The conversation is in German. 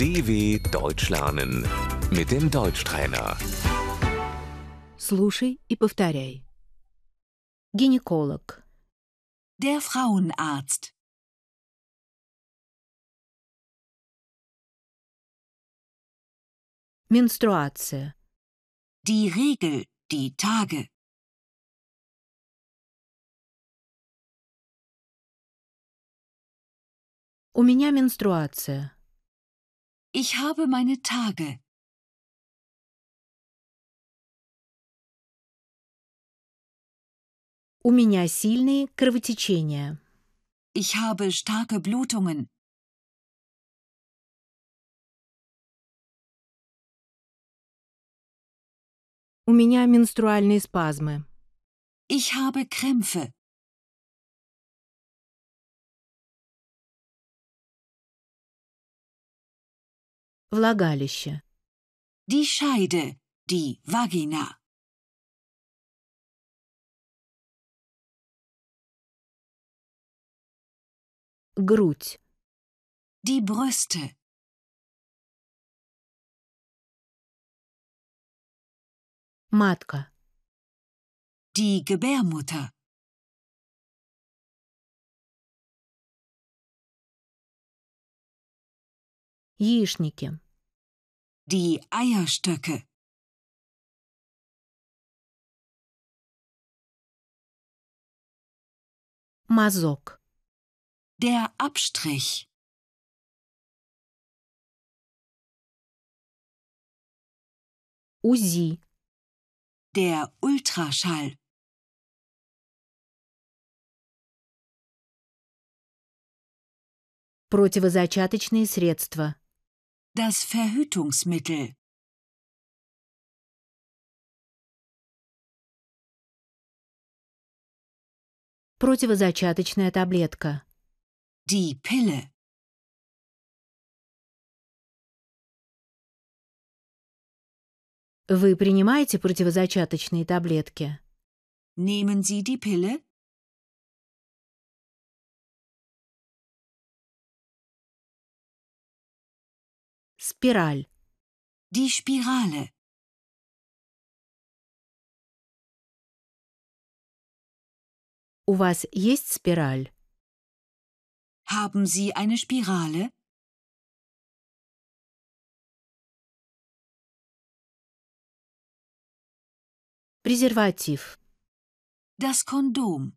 DW Deutsch lernen mit dem Deutschtrainer. Слушай и повторяй. Гинеколог, Der Frauenarzt. менструация, Die Regel. Die Tage. у меня менструация, Ich habe meine Tage. у меня сильные кровотечения, Ich habe starke Blutungen. у меня менструальные спазмы, Ich habe Krämpfe. влагалище, Die Scheide. Die Vagina. грудь, Die Brüste. матка, Die Gebärmutter. яичники, Die Eierstöcke. мазок, Der Abstrich. УЗИ, Der Ultraschall. противозачаточные средства, Das Verhütungsmittel. противозачаточная таблетка, Die Pille. Вы принимаете противозачаточные таблетки? Nehmen Sie die Pille? Спираль. Die Spirale. У вас есть спираль? Haben Sie eine Spirale? Презерватив. Das Kondom.